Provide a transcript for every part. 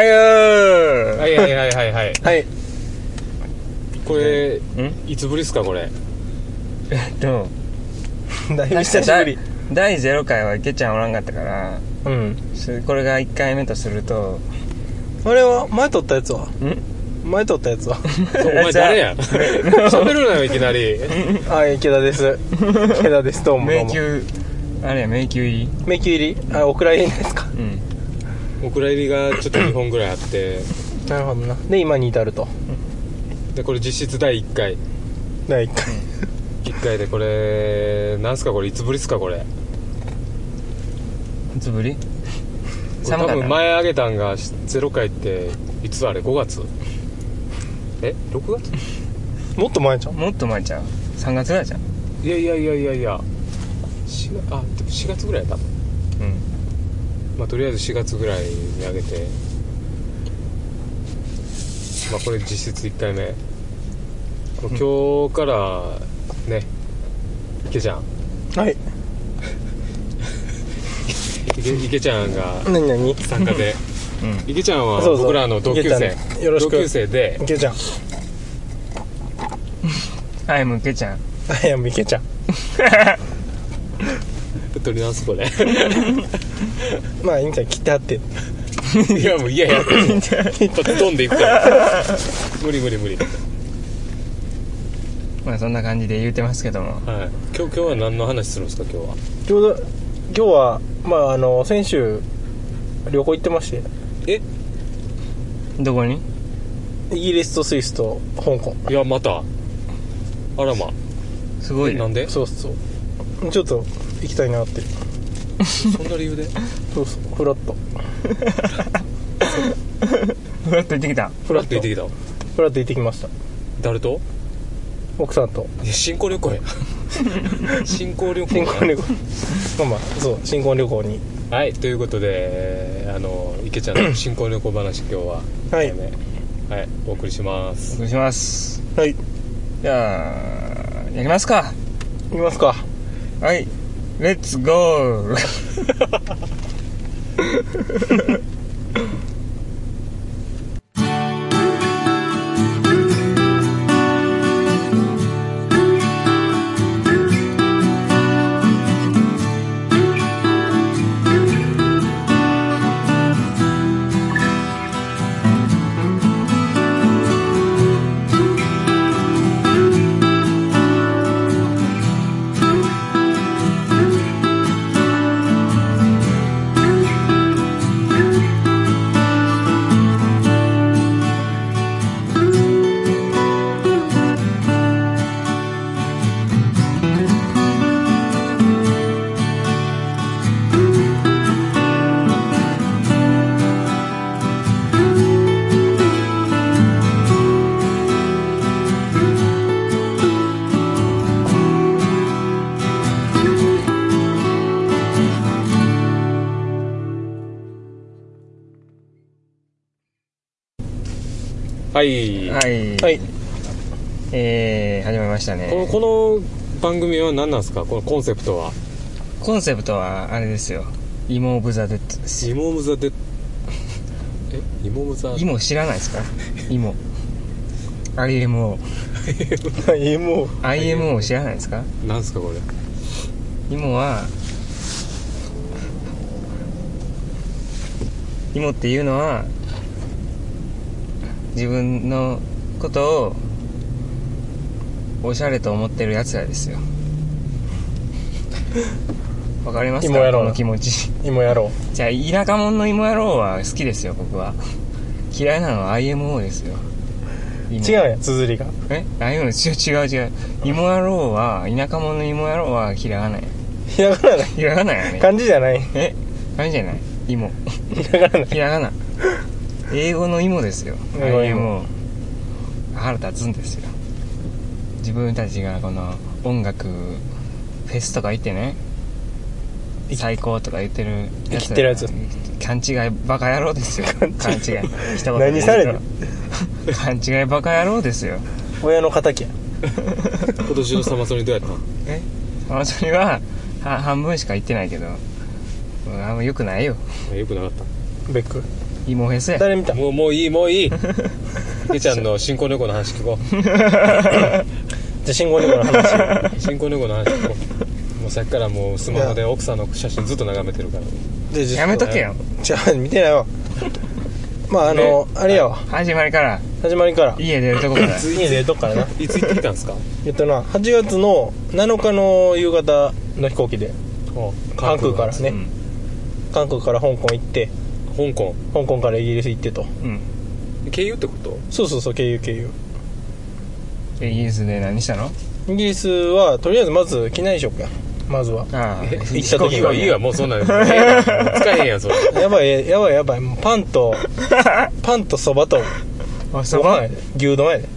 はい。よいはいはいはいはい。はい。これん？いつぶりっすかこれ？えっとだいぶ久しぶり。第0回は池ちゃんおらんかったからうん。これが1回目とするとあれは前撮ったやつは？ん？前撮ったやつは？お前誰や 喋るなよいきなり。あ池田です。池田ですどうもどうも。迷宮あれや迷宮入り？迷宮入り？あお蔵入りのやつか。うんお蔵入りがちょっと2本ぐらいあって。なるほどな。で今に至ると。でこれ実質第1回。第1回。1回でこれなんすかこれいつぶりっすかこれ。こいつぶり？多分前あげたんが0回っていつあれ？5月？え？6月？もっと前じゃんもっと前ちゃう？3月ぐらいじゃんいやいやいやいやいや。4月あでも4月ぐらい多分。うんまあとりあえず4月ぐらいにあげてまあこれ実質1回目。もう今日からね池ちゃん。はい。池池ちゃんが何何？参加で。うん。池ちゃんは僕らの同級池ちゃ生よろしく。同級生で。池ちゃん。はいもう池ちゃん。あいやもう池ちゃん 取り直すこれ。まあいいんじゃん。切ってあって。いやもう嫌や。一発飛んでいくから。無理無理無理。まあそんな感じで言うてますけども。はい。今日今日は何の話するんですか今日は？ちょうど今日はまああの先週旅行行ってまして。え？どこに？イギリスとスイスと香港。いやまた。あらま。すごいなんで？そうそう。ちょっと行きたいなって。そんな理由で？そうそう。フラット。ふらっと行ってきた？フラッとって言ってきた？フラッと行ってきました。誰と？奥さんと。いや新婚旅行や。新婚旅行。新婚旅行。まあまあそう新婚旅行に。はいということであの池ちゃんの 新婚旅行話今日ははい。一回目はいお送りします。お願いします。はい。じゃあやりますか。行きますか。はいレッ はい、はい。はい。えー、始まりましたね。このこの番組は何なんですか？このコンセプトは？コンセプトはあれですよ「イモ・オブ・ザ・デッド」です。イモムザでえ？イモムザ？イモ知らないですか？イモ。IMO はいもう IMO 知らないですか？なんすかこれ？イモはイモっていうのは自分のことをおしゃれと思ってるやつらですよ。わかりますか？芋野郎。この気持ち。今やろじゃあ田舎者の芋野郎は好きですよ僕は。嫌いなのは IMO ですよ。違うやん綴りが。え？IMO 違う違う違う。芋野郎は田舎者の芋野郎はひらがない。ひらがなない。ひらがなやね。漢字じゃない。え？漢字じゃない？芋。ひらがなひらがな英語の芋ですよ。英語の芋。IMO 腹立つんですよ。自分たちがこの音楽フェスとか行ってね最高とか言ってる生きてるやつ。勘違いバカ野郎ですよ。勘違い。一言で何される 勘違いバカ野郎ですよ。親の敵や。今年のサマソニどうやった？のえそれはは半分しか言ってないけど。うんあんまよくないよ。よくなかった。ベック芋フェスや誰見た？もうもういいもういい。げ ちゃんの新婚旅行の話聞こ じゃあ信号猫の話。う新婚旅行の話聞こう。もうさっきからもうスマホで奥さんの写真ずっと眺めてるから。で実やめとけよ。じゃあ見てないわ。まああの、あれやわ始まりから。始まりから。家出るとこから。家でとこからな。いつ行ってきたんですか？えっとな8月の7日の夕方の飛行機で。関空から。ね、うん。韓国から香港行って香港。香港からイギリス行ってと。うん。経由ってこと？そうそうそう経由経由。イギリスで何したの？イギリスはとりあえずまず機内食や。まずは。ああえ？行った時いいわいいわもうそんなんええやん使えへんやんそれ。やばいやばいやばい。もうパンと パンとそばとあそば？ご飯やで。牛丼やで。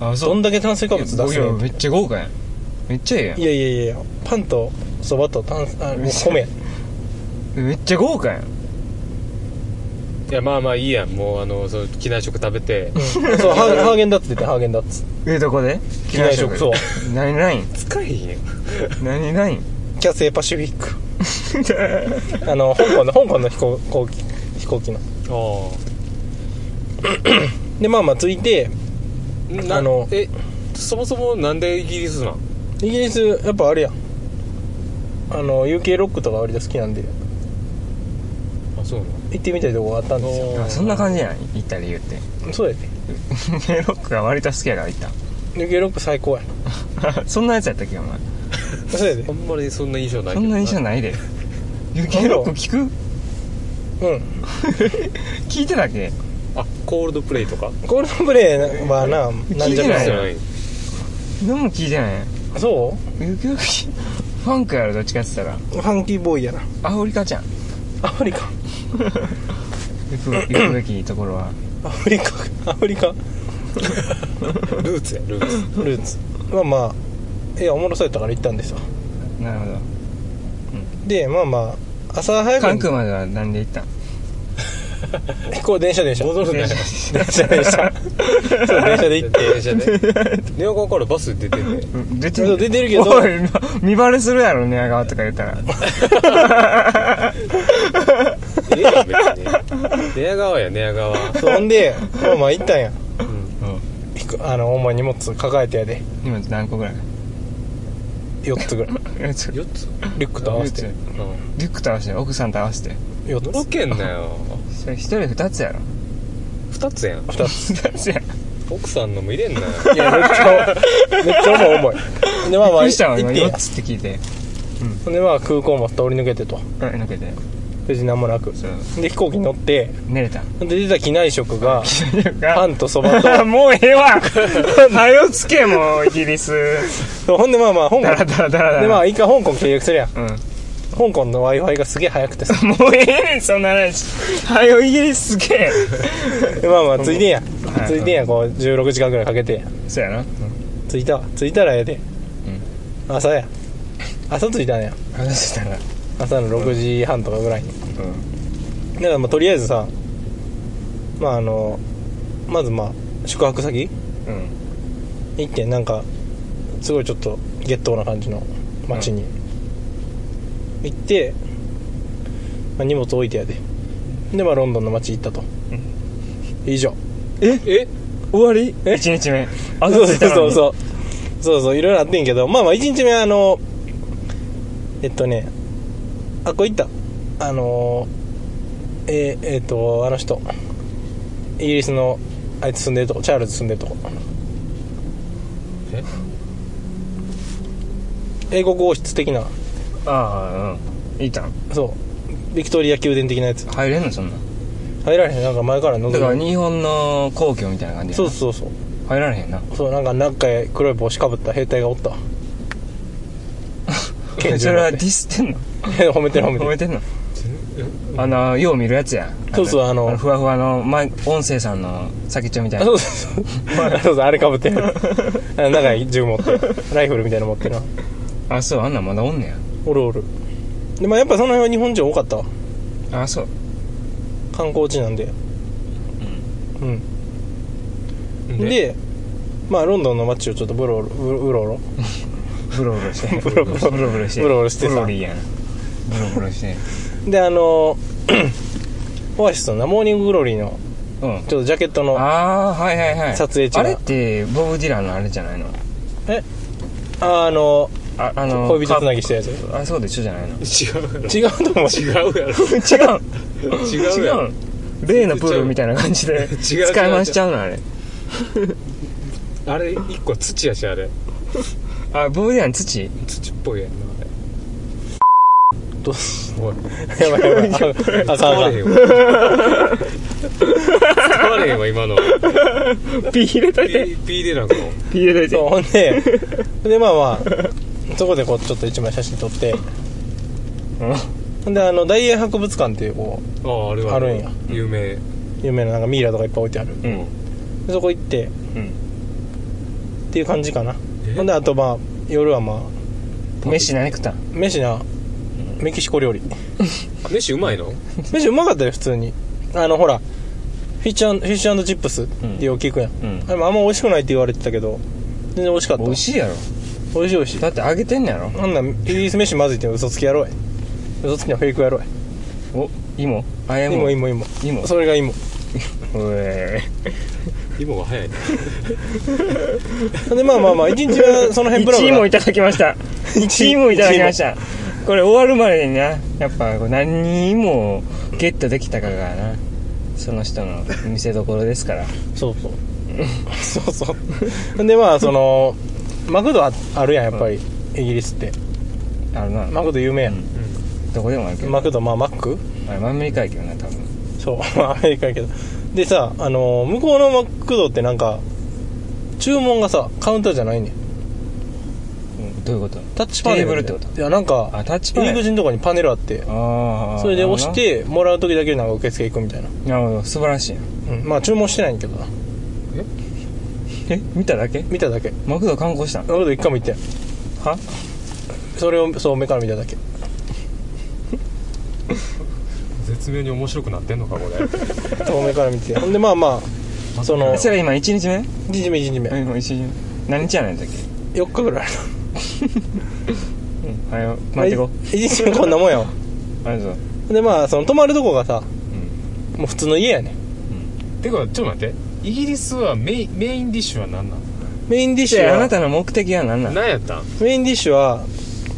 あそう。どんだけ炭水化物出すねん。いやめっちゃ豪華やん。めっちゃええやん。いやいやいやパンとそばと炭あ米やめっちゃ豪華やんいやまあまあいいや。んもうあのそう機内食食べて。うん。そうハーハーゲンダッツ出てハーゲンダッツ。えどこで？機内食。そう。何ライン使えへんやん。何ラインキャセイパシフィック。あの香港の香港の飛行飛行機飛行機の。あでまあまあ着いてあのえそもそもなんでイギリスなん？イギリスやっぱあれやん。あの UK ロックとか割と好きなんで。あそうなの？行ってみたいとこがあったんですよ。あそんな感じやん行った理由って。そうやで。ロックが割と好きやから行っ UK ロック最高やた そんなやつやったっけお前。そうやで。あんまりそんな印象ないけどそんな印象ないで。UK ロック聞く？うん。聞いてたっけ？あコールドプレイとか？コールドプレイはななんじゃ聞いてない。よないじゃない。の何も聞いてない。そ UK ロックファンクやろどっちかって言ったら。うファンキーボーイやな。アフリカじゃんアフリカ。行く行くべきところは。アフリカ？アフリカ？ルーツやルーツ。ルーツ。まあまあいやおもろそうやったから行ったんですわなるほど。でまあまあ朝早く関空までは何で行ったん？飛行電車電車。戻電車電車。そう電車で。行って電車で。寝屋川からバス出てんねうん出そう出てるけど。おい見バレするやろ寝屋川とか言ったら。ええやん別に。寝屋川や寝屋川。そんでまあまあ行ったんや。うん。あのほんま荷物抱えてやで。荷物何個ぐらい？4つぐらい。えちょ4つ？リュックと合わせて。うん。リュックと合わせて奥さんと合わせて。4驚つけんなよそれ一人二つやろ。2つやん。2つ二つや奥さんのも入れんなよ。いやめっちゃめっちゃ重い。重いでまあまあびっくりしたわ今行ってんや。4つって聞いて。ほん。でまあ空港も通り抜けてと。うん抜けて。別に何もなく。そう。で飛行機に乗って。寝れた。で出た機内食がパンとそばと。もうええわ。はよつけもうイギリス。ほんでまあまあ香港ダラダラダラダラ。でまあ一回香港契約するやん。うん香港の w i f i がすげえ早くてさ。もうええねんそんな話。はよイギリスすげえ。で まあまあついでんや。はいついでんやこう16時間ぐらいかけてそうやな。着いたわ。着いたらええで。朝や。朝着いたんや。話したら朝の6時半とかぐらいに。うん。だからまあとりあえずさまああのまずまあ宿泊先うん。行ってなんかすごいちょっとゲットーな感じの街に行って、まあ、荷物置いてやで。でまあロンドンの街行ったと、以上。え？え？終わり？え？1日目。あ そうそうそう。そうそうそう。いろいろあってんけど。まあまあ1日目はあのえっとねあここ行った。あのえー、えっとあの人。イギリスのあいつ住んでるとこ。チャールズ住んでるとこ。え？英国王室的なああうん。いいたん。そう。ビクトリア宮殿的なやつ。入れんのそんな。ん入られへん。なんか前から覗だから日本の皇居みたいな感じやな。そうそうそう。入られへんな。そうなんか中へ黒い帽子かぶった兵隊がおった。わ拳銃それはディスってんの？褒めてる褒めてる。褒めてんの？あのよう見るやつや。そうそうあの。ふわふわのマイ音声さんの先っちょみたいな。あそうそうそう。そうそうあれかぶってる。あの長い銃持って。ライフルみたいなの持ってる。なあそうあんなんまだおんねやおるおる。でもやっぱその辺は日本人多かったわ。あそう。観光地なんで。うん。で？まあロンドンの街をちょっとブロうろうろうろブロブロして。ブロブロブロブロして。ブロブロしてさ。ブロリーやん。ブロブロして。であの オアシスのな Morning Glory のうん。ちょっとジャケットのああはいはいはい。撮影中が。あれってボブ・ディランのあれじゃないの？え？ああのああの恋人つなぎしたやつ。かあそうでしょじゃないの？違う。違うと思う。違うやろ。違う。違う違う。例のプールみたいな感じで 使い回しちゃうのあれ。あれ一個土やしあれ。あボブ・ディラン土？土っぽいやんなあれ。どう？おい。やばいやばい。ああかんあかん使われへんわれへんわ今の。ピー入れといて。ピーピーでなんかもピー入れといて。そうほんで。でまあまあそこでこうちょっと一枚写真撮って。ほん。であの大英博物館っていうこうあああれはある。んや。有名。有名ななんかミイラとかいっぱい置いてある。うん。でそこ行って。うん。っていう感じかな。え？ほんであとまあ夜はまあ飯何食ったん？飯なメキシコ料理。飯うまいの？飯うまかったよ普通に。あのほらフィッシュフィッシュチップスってよく聞くやん、うん。あれもあんま美味しくないって言われてたけど全然美味しかった。美味しいやろ美味しい美味しい。だって揚げてんねやろ。あんなんイギリス飯まずいって嘘つきやろうや。嘘つきのフェイクやろうや。お芋。あや芋。芋芋芋。それが芋。おえ芋が早いね。でまあまあまあ一日はその辺ブラブ1ラ位もいただきました。1位もいただきました。これ終わるまでにな。やっぱこう何人もゲットできたかがな。その人の見せどころですから。そうそう。そうそう。でまあそのマクドああるやんやっぱり、イギリスって。あるな。マクド有名やん、どこでもあるけど。マクドまあマックあれアメリカやけどな多分。そう まあアメリカやけど。でさあの向こうのマックドってなんか注文がさカウンターじゃないねん。うん。どういうこと？タッチパネルテーブルってこと？いやなんかあタッチパネル。入り口のとこにパネルあって。ああそれで押してもらう時だけなんか受付行くみたいな、なるほど。素晴らしい。うん、まあ注文してないんけどなえ見ただけ？見ただけ。マクド観光したん？マクド一回も行ってんは？それをそう目から見ただけ。絶妙に面白くなってんのかこれ。そう目から見て。ほんでまあまあそのそれ今1日目？1日目1日目。うん一日目。何日やねんだっけ？4日ぐらい。うんはよ。待ってこ1日目こんなもんやわ。ありがとう。でまあその泊まるとこがさもう普通の家やねてかちょっと待ってイギリスはメインメインディッシュは何なんメインディッシュはであなたの目的は何なん何やったん？メインディッシュは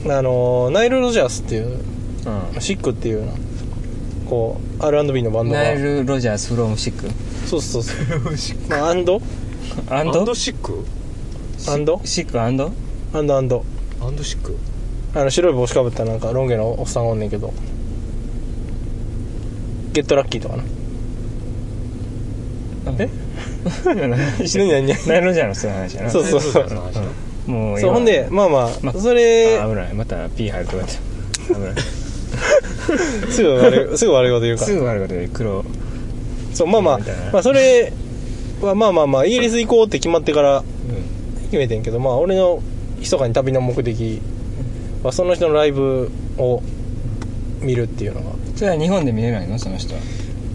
あのナイル・ロジャースっていうう Chic っていうなこう R&B のバンドナイル・ロジャース from Chic？そうそうそう。まあ and？and and Chic？and？Chic and？アンドアンド。アンドシック？あの白い帽子かぶったなんかロン毛のおっさんおんねんけど。ゲットラッキーとかな。え？何何何ナイル・ロジャーのそういう話やな。そうそうそう。もうそうほんでまあまあ、まそれあ危ない。また P 入るとかって。危ないすぐ悪いすぐ悪いこと言うから。すぐ悪いことで黒。そうまあまあまあそれはまあまあまあイギリス行こうって決まってから決めてんけどまあ俺の密かに旅の目的はその人のライブを見るっていうのが。それは日本で見れないの？その人は。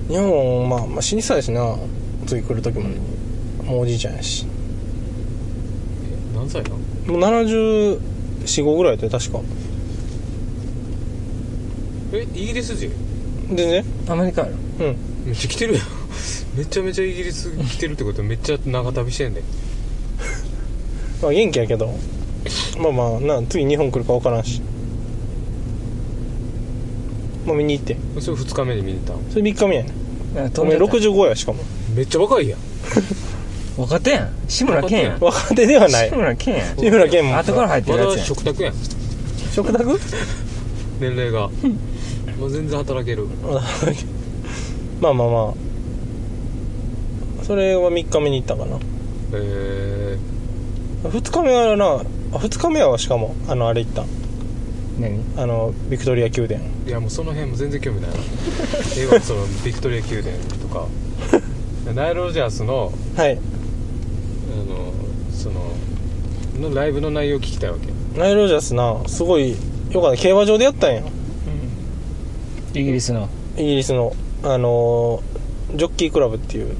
日本まあまあ死にそうやしな次来る時までにもうおじいちゃんやし。え何歳なもう745ぐらいだよ確か。えイギリス人？全然アメリカやろ。うん。めっちゃ来てるやん。めちゃめちゃイギリス来てるってこと。はめっちゃ長旅してんねん。まあ元気やけど。まあまあな次日本来るか分からんし。まあ見に行って。それ2日目に見に行ったん？それ3日目やね。あお前飛んじゃった65やしかもめっちゃ若いやん。若手やん。志村けんやん。若手ではない。志村けんやん。志村けんも後から入ってるやつやん。食卓やん。食卓？年齢が。もう全然働ける。まあまあまあ。それは3日目に行ったかな。え2日目はなあ2日目はしかもあのあれ行った何？あのビクトリア宮殿。ー、いやもうその辺も全然興味ないな。ええわそのビクトリア宮殿とかナイル・ロジャースのはい。あのそののライブの内容を聞きたいわけ。ナイル・ロジャースなすごいよかった。競馬場でやったんや。イギリスの。イギリスのあのージョッキークラブっていう。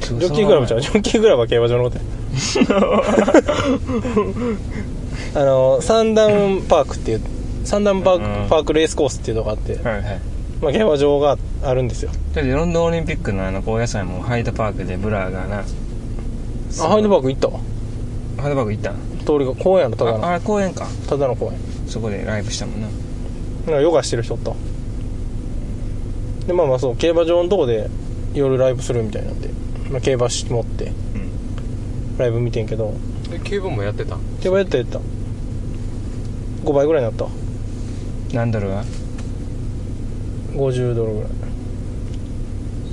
ジョッキークラブちゃう？ジョッキークラブは競馬場のことや。あのーサンダウンパークっていうサンダウンパーク,、うん。パークレースコースっていうのがあって。はいはいまあ、競馬場があるんですよ。だってロンドンオリンピックのあの高野菜もハイドパークでブラがなあハイドパーク行った？わハイドパーク行った？ん通りが公園やろただの。ああれ公園か。ただの公園。そこでライブしたもんな。なんかヨガしてる人おった。でまあまあそう競馬場のとこで夜ライブするみたいなんで、まあ、競馬し持ってライブ見てんけど。え競馬もやってた？競馬やったやった。5倍ぐらいになった。わ何ドルが50ドルぐらい。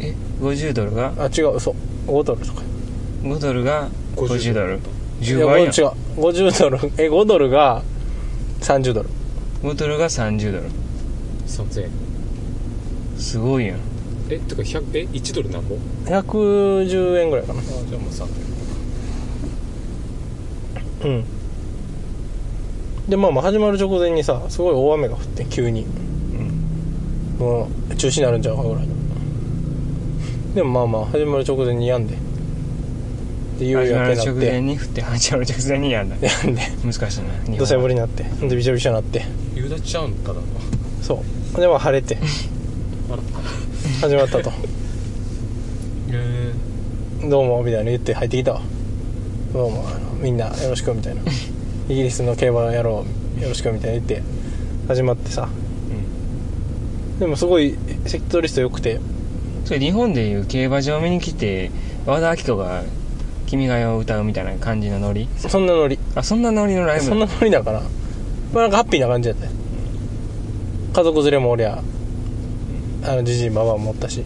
え？50ドルが？あ違う嘘5ドルとか。5ドルが50ドル。い10倍やん。や違う。50ドルえ5ドルが30ドル。5ドルが30ドル。3000円。すごいやん。えてか100え1ドルなんぼ？110円ぐらいかな。あじゃあもう3うん。でまあまあ始まる直前にさすごい大雨が降って急にもう中止になるんちゃうかぐらいの。でもまあまあ始まる直前に病んで。で夕始まる直焼けになって。前に降って始まる直前にやんだ。病んで。難しいな土砂降りになって。でびしょびしょになって。夕立ちゃうんかな。そう。でまあ晴れて。始まったと。え。どうもみたいな言って入ってきたわ。どうもあのみんなよろしくみたいな。イギリスの競馬やろうよろしくみたいな言って始まってさ、でもすごいセクトリスト良くて。それ日本でいう競馬場見に来て和田アキ子が「君が代」を歌うみたいな感じのノリ？そんなノリ。あそんなノリのライブそんなノリだから。まあなんかハッピーな感じだったよ家族連れもおりゃあのじじいばばもおったし。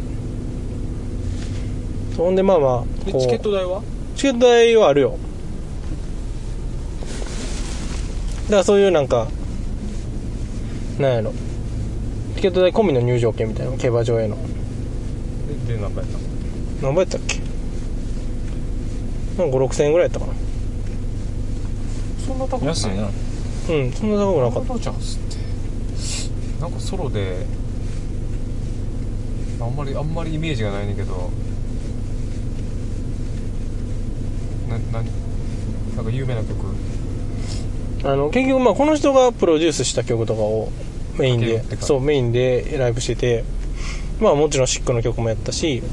そんでまあまあチケット代は？チケット代はあるよ。だからそういうなんかなんやろチケット代込みの入場券みたいなの競馬場への。でで何倍やっ何倍やったっけ？なんか5 6千円ぐらいやったかな。たそんな高くない？安いな。うんそんな高くなかっロジャースって。なんかソロであんまりあんまりイメージがないねんけど。な何？なんか有名な曲。たあの結局まあこの人がプロデュースした曲とかをメインでそうメインでライブしててまあもちろんシックの曲もやったし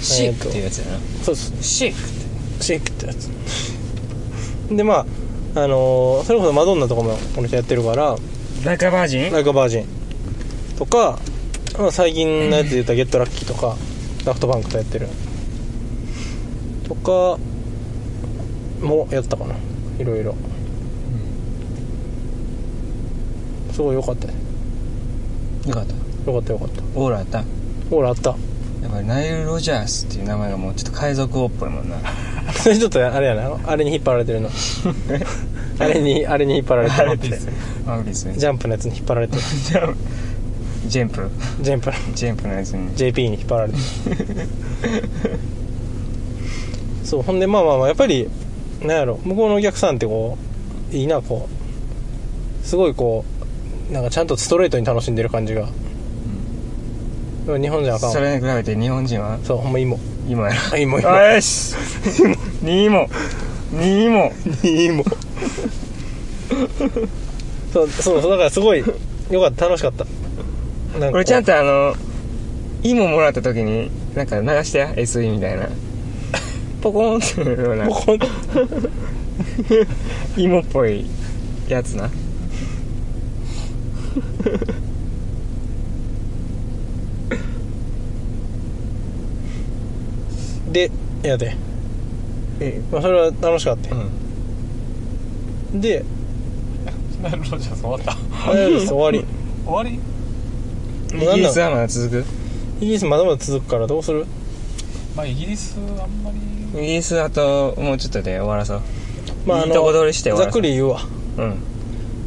シックっていうやつやな。そうそう。シックって。シェイクってやつ。でまああのーそれこそマドンナとかもこの人やってるからライカバージン？ライカバージン。とか、まあ、最近のやつで言ったらゲットラッキーとかダフトバンクとやってる。とかもやったかな。いろいろすごい良かったね。よかった？良かった良かった。オーラあった？ほらあった。やっぱりナイル・ロジャースっていう名前がもうちょっと海賊王っぽいもんな。それちょっとあれやな。あれに引っ張られてるの。あれにあれに引っ張られてるってジャンプのやつに引っ張られてる。ジャンプジェンプジャンプのやつに。JP に引っ張られてそうほんでまあまあまあやっぱりなんやろ向こうのお客さんってこういいなこう。すごいこうなんかちゃんとストレートに楽しんでる感じが、日本じゃあかんわ。それに比べて日本人は？そうほんま芋。今やあ芋芋。よし！2も2も芋。そうそうそうだからすごいよかった楽しかった。これちゃんとあの芋もらった時になんか流してや SE みたいな。ポコーンっていうような。ポコン。芋っぽいやつな でやで、えまあ、それは楽しかったよ、でナイル・ロジャース終わったあれです終わり 終わりイギリスはまだ続く？イギリスまだまだ続くからどうする？まあイギリスあんまり。イギリスあともうちょっとで終わらそう。まあいいとこ取りして終わざっらそう。くり言うわ。うん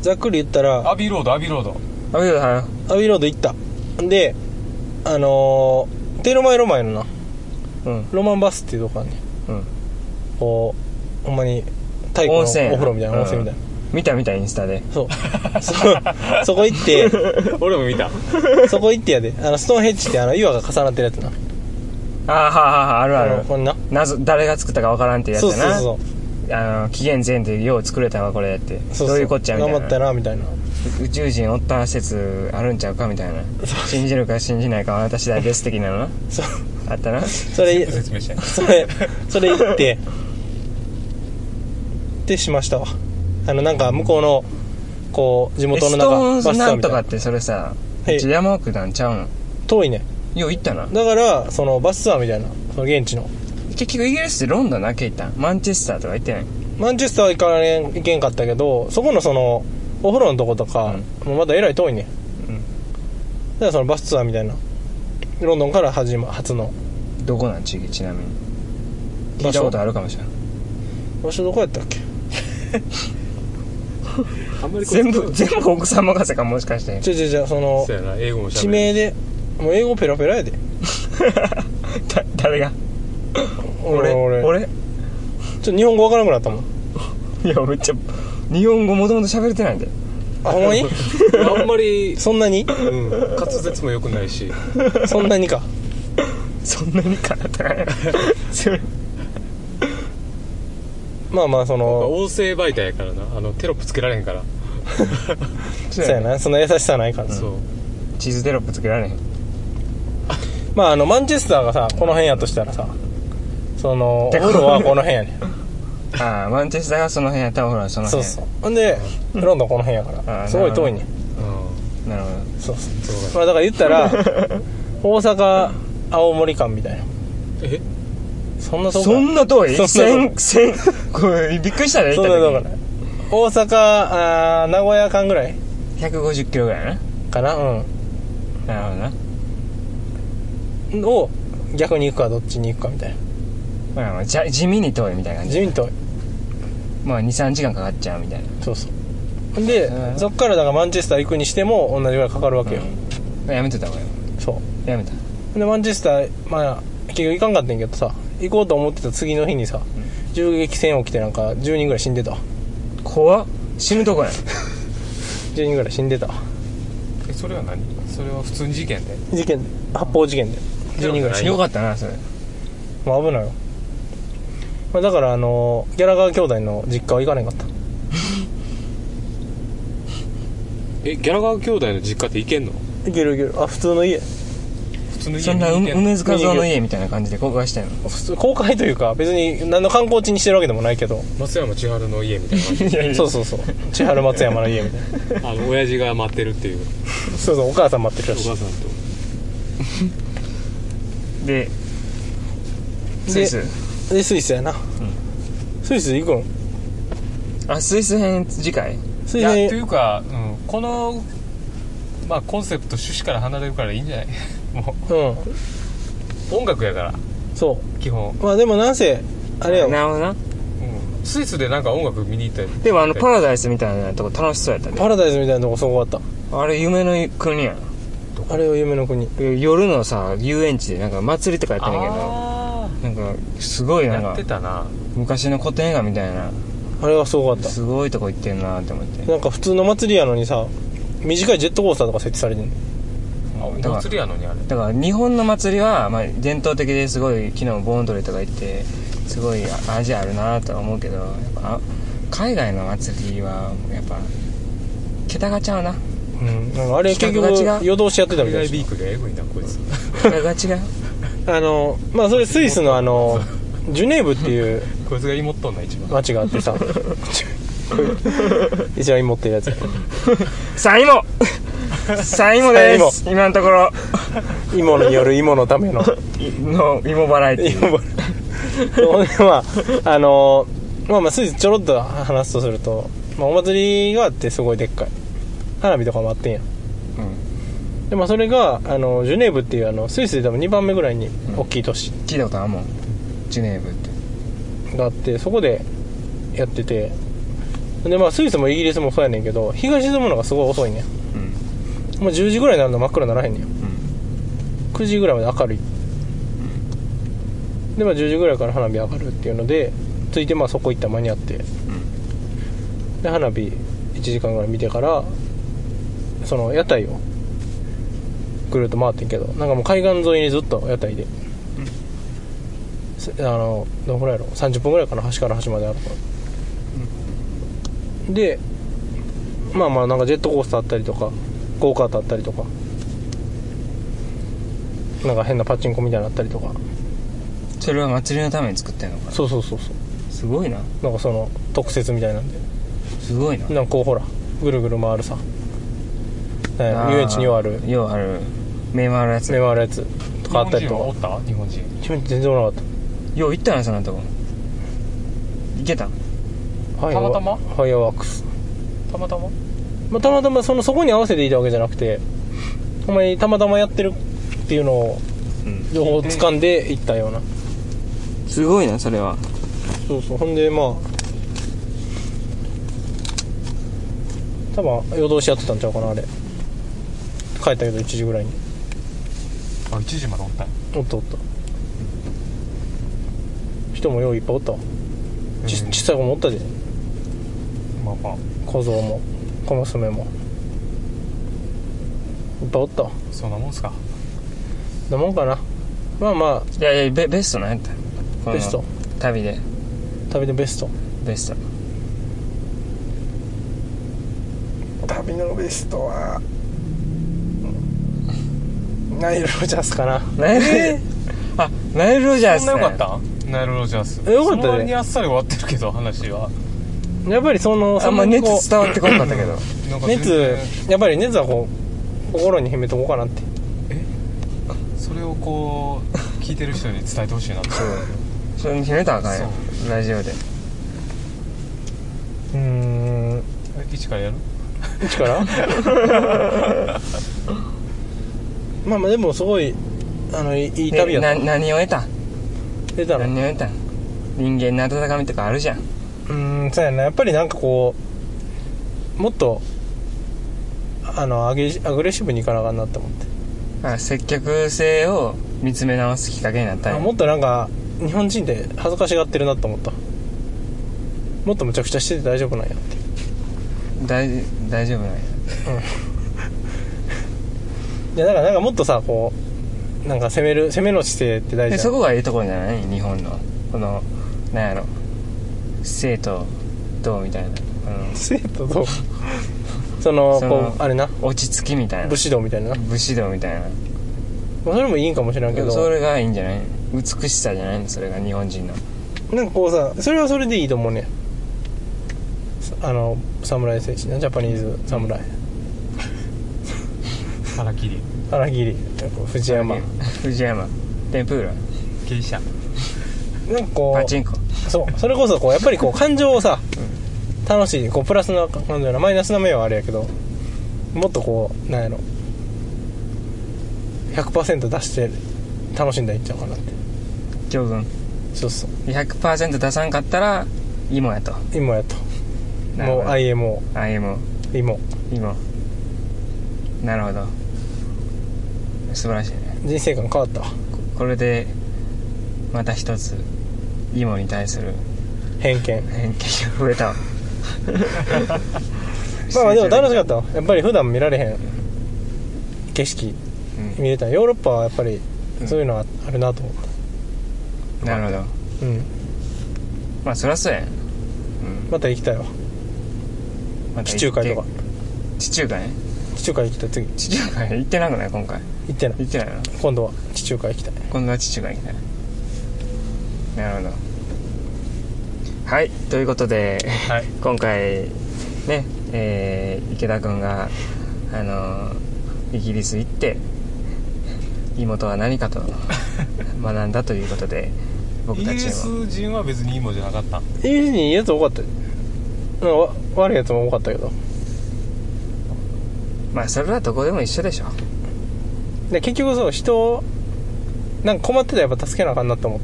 ざっくり言ったらアビーロード。アビーロードあけどさアビーロード行った。であのー、テールマイロマイのな。うん。ロマンバスっていうとこあんねん。うん。こうほんまに太古のお風呂みたいなうん。温泉みたいな、見た見たインスタで。そう。そ そこ行って。俺も見た。そこ行ってやで。あのストーンヘッジってあの岩が重なってるやつな。ああはあはああるある。こんな。謎誰が作ったかわからんっていうやつやな。そうそうそうあの紀元前でよう作れたわこれって。そうそう。どういうこっちゃみたいな。頑張ったなみたいな。宇宙人おった説あるんちゃうかみたいな。信じるか信じないかは私だです的なの？なそう。あったな？それ説明してそれそれ言ってでしましたわ。あのなんか向こうのこう地え元の中バスなツアーみたいなんとかってそれさ山奥なんちゃうの？遠いね。よう行ったな。だからそのバスツアーみたいな。その現地の結局イギリスってロンドンだけ行ったん？マンチェスターとか行ってない？マンチェスターは行かれん行けんかったけどそこのそのお風呂のとことか、もうまだえらい遠いね。うん。だからそのバスツアーみたいな。ロンドンから始ま初の。どこなん？ちちなみに。聞いたことあるかもしれない場所どこやったっけ？あんまりこ全部全部奥さん任せかもしかして。違う違う違うそのそうやな英語もし。ゃ地名でもう英語ペラペラやで。だ誰が？俺俺。俺。ちょっと日本語わからなくなったもん。いやめっちゃ日本語もともと喋れてないんであほんまに？あんまり、そんなに？うん、滑舌も良くないし。そんなにか？そんなにかなったかねそれまあまあその音声媒体やからな。あのテロップつけられへんから、そうやな。そんな優しさないから。なそう。地図テロップつけられへん。まああのマンチェスターがさこの辺やとしたらさそのお風呂はこの辺やね。ああマンチェスターがその辺やったらほらその辺そうそう。ほんでロンドンこの辺やかあーらすごい遠いね。うなるほど。そうそう。まあだから言ったら大阪青森間みたいな。え？そんなそんな遠い？そんな千千これびっくりしたね そんな遠くない。大阪あー名古屋間ぐらい？150キロぐらいな。かな？うん。なるほどな。を逆に行くかどっちに行くかみたいなまあまあじゃ地味に遠いみたいな感じ。地味に遠い。まあ23時間かかっちゃうみたいな。そうそう。でうん。そっからだからマンチェスター行くにしても同じぐらいかかるわけよ、やめてた方がいい。そう。やめた。でマンチェスターまあ結局行かんかったんやけどさ行こうと思ってた次の日にさ銃撃戦起きてなんか10人ぐらい死んでた。わ怖っ。死ぬとこやん。10人ぐらい死んでた。わえそれは何？それは普通に事件で。事件発砲事件で。10人ぐらい死んでよかったなそれ。まあ危ないよ、まあ、だからあのギャラガー兄弟の実家は行かなかった。えギャラガー兄弟の実家って行けんの？行ける行ける。あ普通の家。普通の家そんな梅津和夫の家みたいな感じで公開したよ。普通公開というか別に何の観光地にしてるわけでもないけど。松山千春の家みたいな感じいやいやそうそうそう。千春松山の家みたいな。あの親父が待ってるっていう。そうそうお母さん待ってるらしい。お母さんと。でスイスでスイスやな、スイス行くん？あスイス編次回？スイスいやというか、うん、このまあコンセプト趣旨から離れるからいいんじゃない？もう。ん。う音楽やから。そ基本、うまあでもなんせあれよなるほどな。うん、スイスでなんか音楽見に行ったり。でもあのパラダイスみたいなとこ楽しそうやったねパラダイスみたいなとこすごかっあれ夢の国やあれを夢の国。夜のさ遊園地でなんか祭りとかやってんねんけど。あなんかすごいなんかってたな。昔の古典映画みたいな。あれはすごかった。すごいとこ行ってんなって思って。なんか普通の祭りやのにさ短いジェットコースターとか設置されてんの。だから祭りやのにあれ。だから日本の祭りは、まあ、伝統的ですごい昨日も盆踊りとか行ってすごいあ味あるなとは思うけどやっぱあ海外の祭りはやっぱ桁がちゃうな。うん。なんかあれ結局企画が違う。夜通しやってたみ海たいです外ビークがエグいなこいつ。桁が違うあのまあそれスイスのあの ジュネーブっていうこいつが妹っとんな一番。街があってさ。一番持ってるやつ。さあ芋さあ芋です。今のところ。芋による芋のための。いの芋払いっていう芋ほんでまああのまあまあスイスちょろっと話すとすると、まあ、お祭りがあってすごいでっかい。花火とかもあってんや。うんでまあそれがあのジュネーブっていうあのスイスで多分2番目ぐらいに大きい都市。聞いたことあるもん。ジュネーブって。があってそこでやってて。でまあスイスもイギリスもそうやねんけど日が沈むのがすごい遅いねん。うん。もう10時ぐらいになるの真っ暗にならへんねん。うん。9時ぐらいまで明るい。でまあ10時ぐらいから花火上がるっていうのでついてまあそこ行ったら間に合って。で花火1時間ぐらい見てからその屋台をぐるっと回ってんけどなんかもう海岸沿いにずっと屋台で、すあのどのぐらいやろ？30分ぐらいかな端から端まであるの、でまあまあなんかジェットコースターあったりとかゴーカートあったりとか。なんか変なパチンコみたいなのあったりとか。それは祭りのために作ってんのかな？そうそうそうそう。すごいな。なんかその特設みたいなんで。すごいな。なんかこうほらぐるぐる回るさ。遊園地にようあるようある目回るやつ。目回るやつ。とかあったりとか。日本人はおった？日本人。日本人全然おらなかっよう行ったなそんなとこ行けたん？たたまたま？ファイアワークス、たまたま？まあ、たまたまそのそこに合わせていたわけじゃなくてほんまにたまたまやってるっていうのをうん。情報を掴んで行ったような。すごいなそれは。そうそう。ほんでまあ多分夜通しやってたんちゃうかなあれ。帰ったけど1時ぐらいにあ1時までおった。おったおった。人もよういっぱいおった。わちうん。小さい子もおったで。まあまあ。小僧も小娘も。いっぱいおった。わそんなもんすか。なもんかな。まあまいやいやベベストなんやった。このベスト。旅で。あ旅のベスト。ベスト。旅のベストはナイル・ロジャースかな。ナイル、あナイル・ロジャース、ね、そんなよかった？ナイル・ロジャース。えよかったね。その割にあっさり終わってるけど話は。やっぱりそのあんま熱伝わってこなかったけど。熱やっぱり熱はこう心に秘めとこうかなって。それをこう聞いてる人に伝えてほしいな。ってそれに決めたらあかんよ。ラジオで。うーん。え一からやる？一から？まあまあでもすごいあのいいい旅やった。な何を得た出たの？何を得た人間の温かみとかあるじゃん。うーんそうやな。やっぱりなんかこうもっとあのアゲアグレッシブにいかなあかんなって思って。あ接客性を見つめ直すきっかけになったんや。もっとなんか日本人って恥ずかしがってるなと思った。もっとむちゃくちゃしてて大丈夫なんやって。大大丈夫なんやいやだからなんかもっとさこうなんか攻める攻めの姿勢って大事だでそこがいいところじゃない？日本の。このなんやろ。生徒どうみたいな、生徒とそのそのこうあれな？うん、落ち着きみたいな。武士道みたいなな、武士道みたいな。まあ、それもいいんかもしれんけど。それがいいんじゃない？美しさじゃないの？それが日本人の。なんかこうさそれはそれでいいと思うね。あの侍戦士な？ジャパニーズ侍腹切り。荒切り。藤山。藤山。天ぷら芸者なんかこうパチンコ。そう。それこそこうやっぱりこう感情をさ楽しいこうプラスな感情やなマイナスな面はあれやけどもっとこうなんやろ。100%出して楽しんだらいいんちゃうかなって。教訓そうそう。100%出さんかったら芋やと。今やと。もうなるほど IMO あ芋芋芋なるほど素晴らしいね。人生観変わった。わこれでまた一つ芋に対する偏見。偏見が増えた。わ まあまあでも楽しかった。わやっぱり普段見られへん。景色。うん。見れた。ヨーロッパはやっぱりそういうのはあるなと思っなるほど。たうん。まあそりゃそうやん、うん、また行きたいわ。また地中海とか。地中海？ね地中海行きたい次地中海行ってなくない？今回。行ってない。行ってないの？今度は地中海行きた。い今度は地中海行きた。いなるほど。はいということではい。今回ねえー池田君があのイギリス行って妹は何かと 学んだということで僕イギリたちもス人は別にいいもんじゃなかった。イギリスにいいやつ多かった。ようんわ悪いやつも多かったけどまあそれはどこでも一緒でしょ。で結局そう人をなんか困ってたらやっぱ助けなあかんなって思っ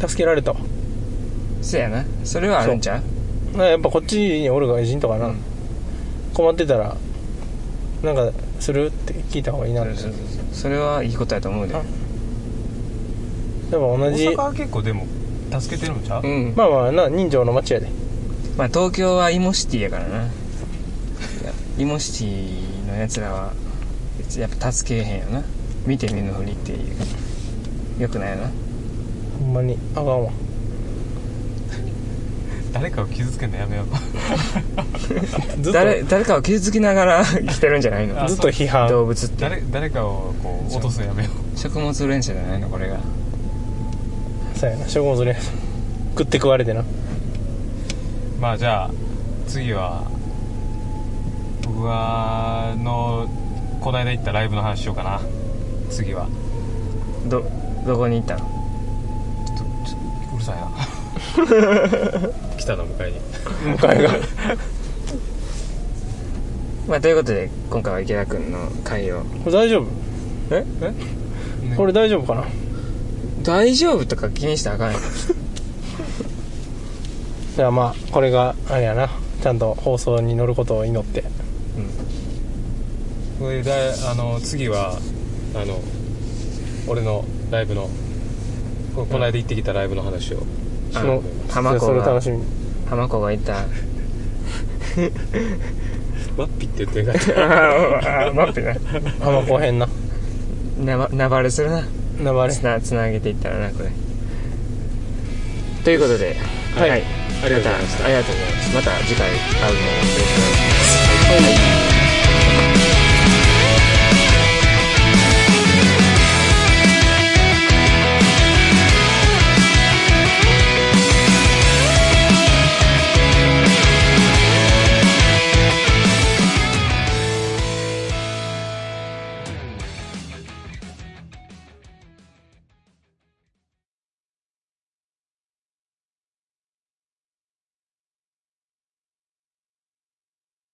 た。助けられた。わそやな。それはあるんちゃう？やっぱこっちにおる外人とかな、うん。困ってたらなんかするって聞いた方がいいな。ってそうそうそう。それはいいことやと思うで。あやっぱ同大じ阪は結構でも助けてるんちゃう？うん。まあまあな人情の街やで。まあ東京はイモシティやからなイモシティのやつらはやっぱ助けへんよな。見て見ぬふりっていう。よくないよな。ほんまにあかんわ。誰かを傷つけるのやめよう 誰誰かを傷つきながら 生きてるんじゃないの？ずっと批判。動物って。誰誰かをこう落とすのやめよ食物連鎖じゃないの？これが。そうやな。食物連鎖。食って食われてな。うまあじゃあ次は僕はのこの間行ったライブの話しようかな。次は。どどこに行ったの？ちょっとちょっとうるさいな。来たの迎えに。迎えが。まあということで今回は池田君の回を。これ大丈夫？え？ね。これ大丈夫かな？大丈夫とか気にしたらあかんよ。じゃあまあこれがあれやな。ちゃんと放送に乗ることを祈ってこれであの次はあの俺のライブのここの間行ってきたライブの話を。あその浜子が。それ楽しみ。に浜子がいた。マッピって言ってんかったあ待ってな浜子編な。なばなばれするな。名前つなつなげていったらなこれ。ということではい。はい、ありがとうございました。ありがとうございます。また次回会うのをよろしくお願いします、はい